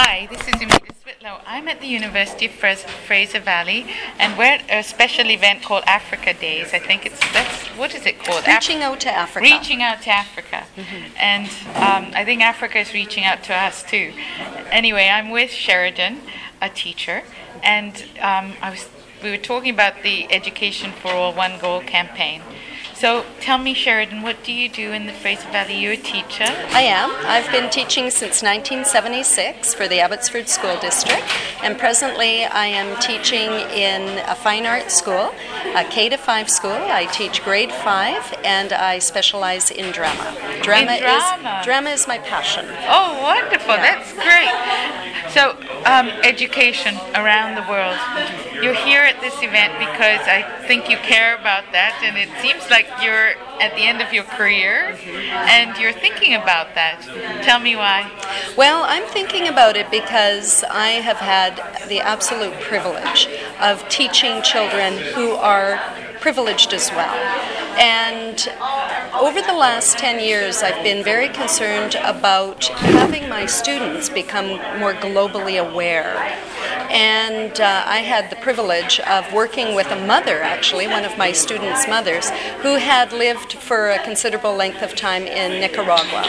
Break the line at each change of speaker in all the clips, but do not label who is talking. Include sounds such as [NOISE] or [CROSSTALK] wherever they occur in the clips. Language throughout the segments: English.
Hi, this is Amita Switlow. I'm at the University of Fraser Valley, and we're at a special event called Africa Days. I think it's that's what is it called? Af-
Reaching out to Africa.
Reaching out to Africa, and um, I think Africa is reaching out to us too. Anyway, I'm with Sheridan, a teacher, and um, I was we were talking about the Education for All One Goal campaign. So tell me, Sheridan, what do you do in the Fraser Valley? You're a teacher.
I am. I've been teaching since 1976 for the Abbotsford School District, and presently I am teaching in a fine arts school, a K to 5 school. I teach grade 5 and I specialize in drama. Drama,
In drama?
is drama is my passion.
Oh, wonderful!
Yeah.
That's great. So, um, education around the world. You're here at this event because I think you care about that, and it seems like you're at the end of your career and you're thinking about that. Tell me why.
Well, I'm thinking about it because I have had the absolute privilege of teaching children who are privileged as well. And over the last 10 years, I've been very concerned about having my students become more globally aware. And uh, I had the privilege of working with a mother, actually, one of my students' mothers, who had lived for a considerable length of time in Nicaragua.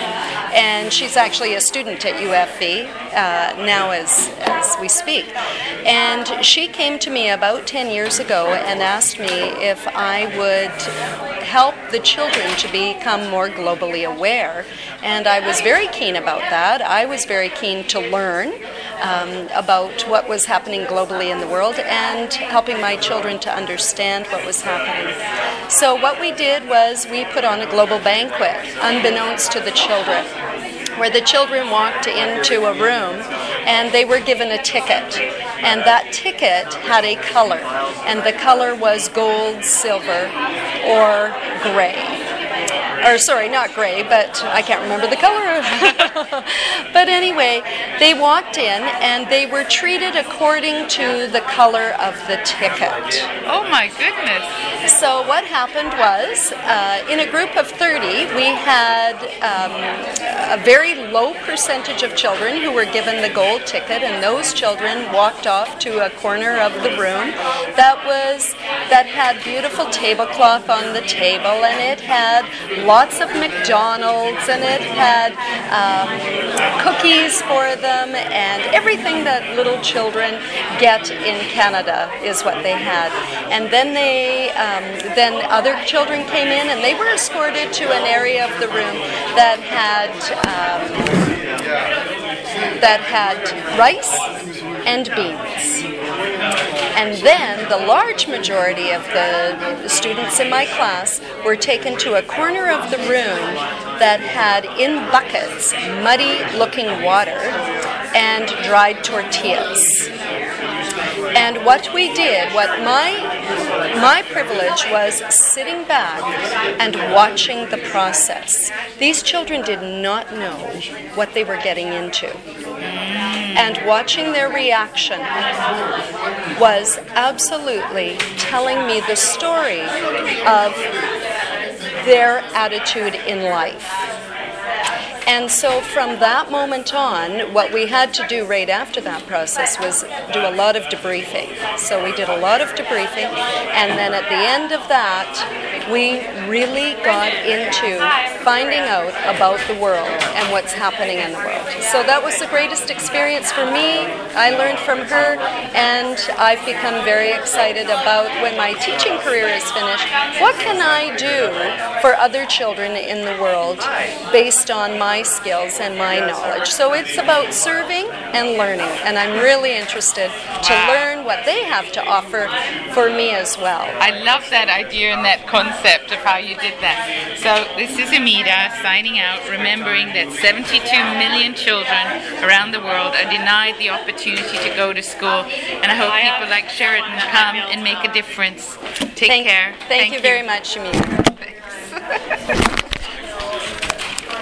And she's actually a student at UFV uh, now as, as we speak. And she came to me about 10 years ago and asked me if I would help the children to become more globally aware. And I was very keen about that. I was very keen to learn um, about what was happening globally in the world and helping my children to understand what was happening. So, what we did was we put on a global banquet, unbeknownst to the children where the children walked into a room and they were given a ticket. And that ticket had a color, and the color was gold, silver, or gray. Or, sorry, not gray, but I can't remember the color. [LAUGHS] but anyway, they walked in and they were treated according to the color of the ticket.
Oh my goodness.
So what happened was, uh, in a group of 30, we had um, a very low percentage of children who were given the gold ticket, and those children walked off to a corner of the room that was that had beautiful tablecloth on the table, and it had lots of McDonald's, and it had um, cookies for them, and everything that little children get in Canada is what they had. And then they, um, then other children came in, and they were escorted to an area of the room that had um, that had rice and beans. And then the large majority of the students in my class were taken to a corner of the room that had in buckets muddy looking water and dried tortillas. And what we did, what my my privilege was sitting back and watching the process. These children did not know what they were getting into. And watching their reaction was absolutely telling me the story of their attitude in life. And so from that moment on, what we had to do right after that process was do a lot of debriefing. So we did a lot of debriefing, and then at the end of that, we really got into finding out about the world and what's happening in the world. So that was the greatest experience for me. I learned from her, and I've become very excited about when my teaching career is finished, what can I do for other children in the world based on my skills and my knowledge. So it's about serving and learning, and I'm really interested to learn what they have to offer for me as well.
I love that idea and that concept of how you did that. So this is Amida signing out, remembering that 72 million children around the world are denied the opportunity to go to school, and I hope people like Sheridan come and make a difference. Take
Thank,
care.
Thank, you very much, Shamir.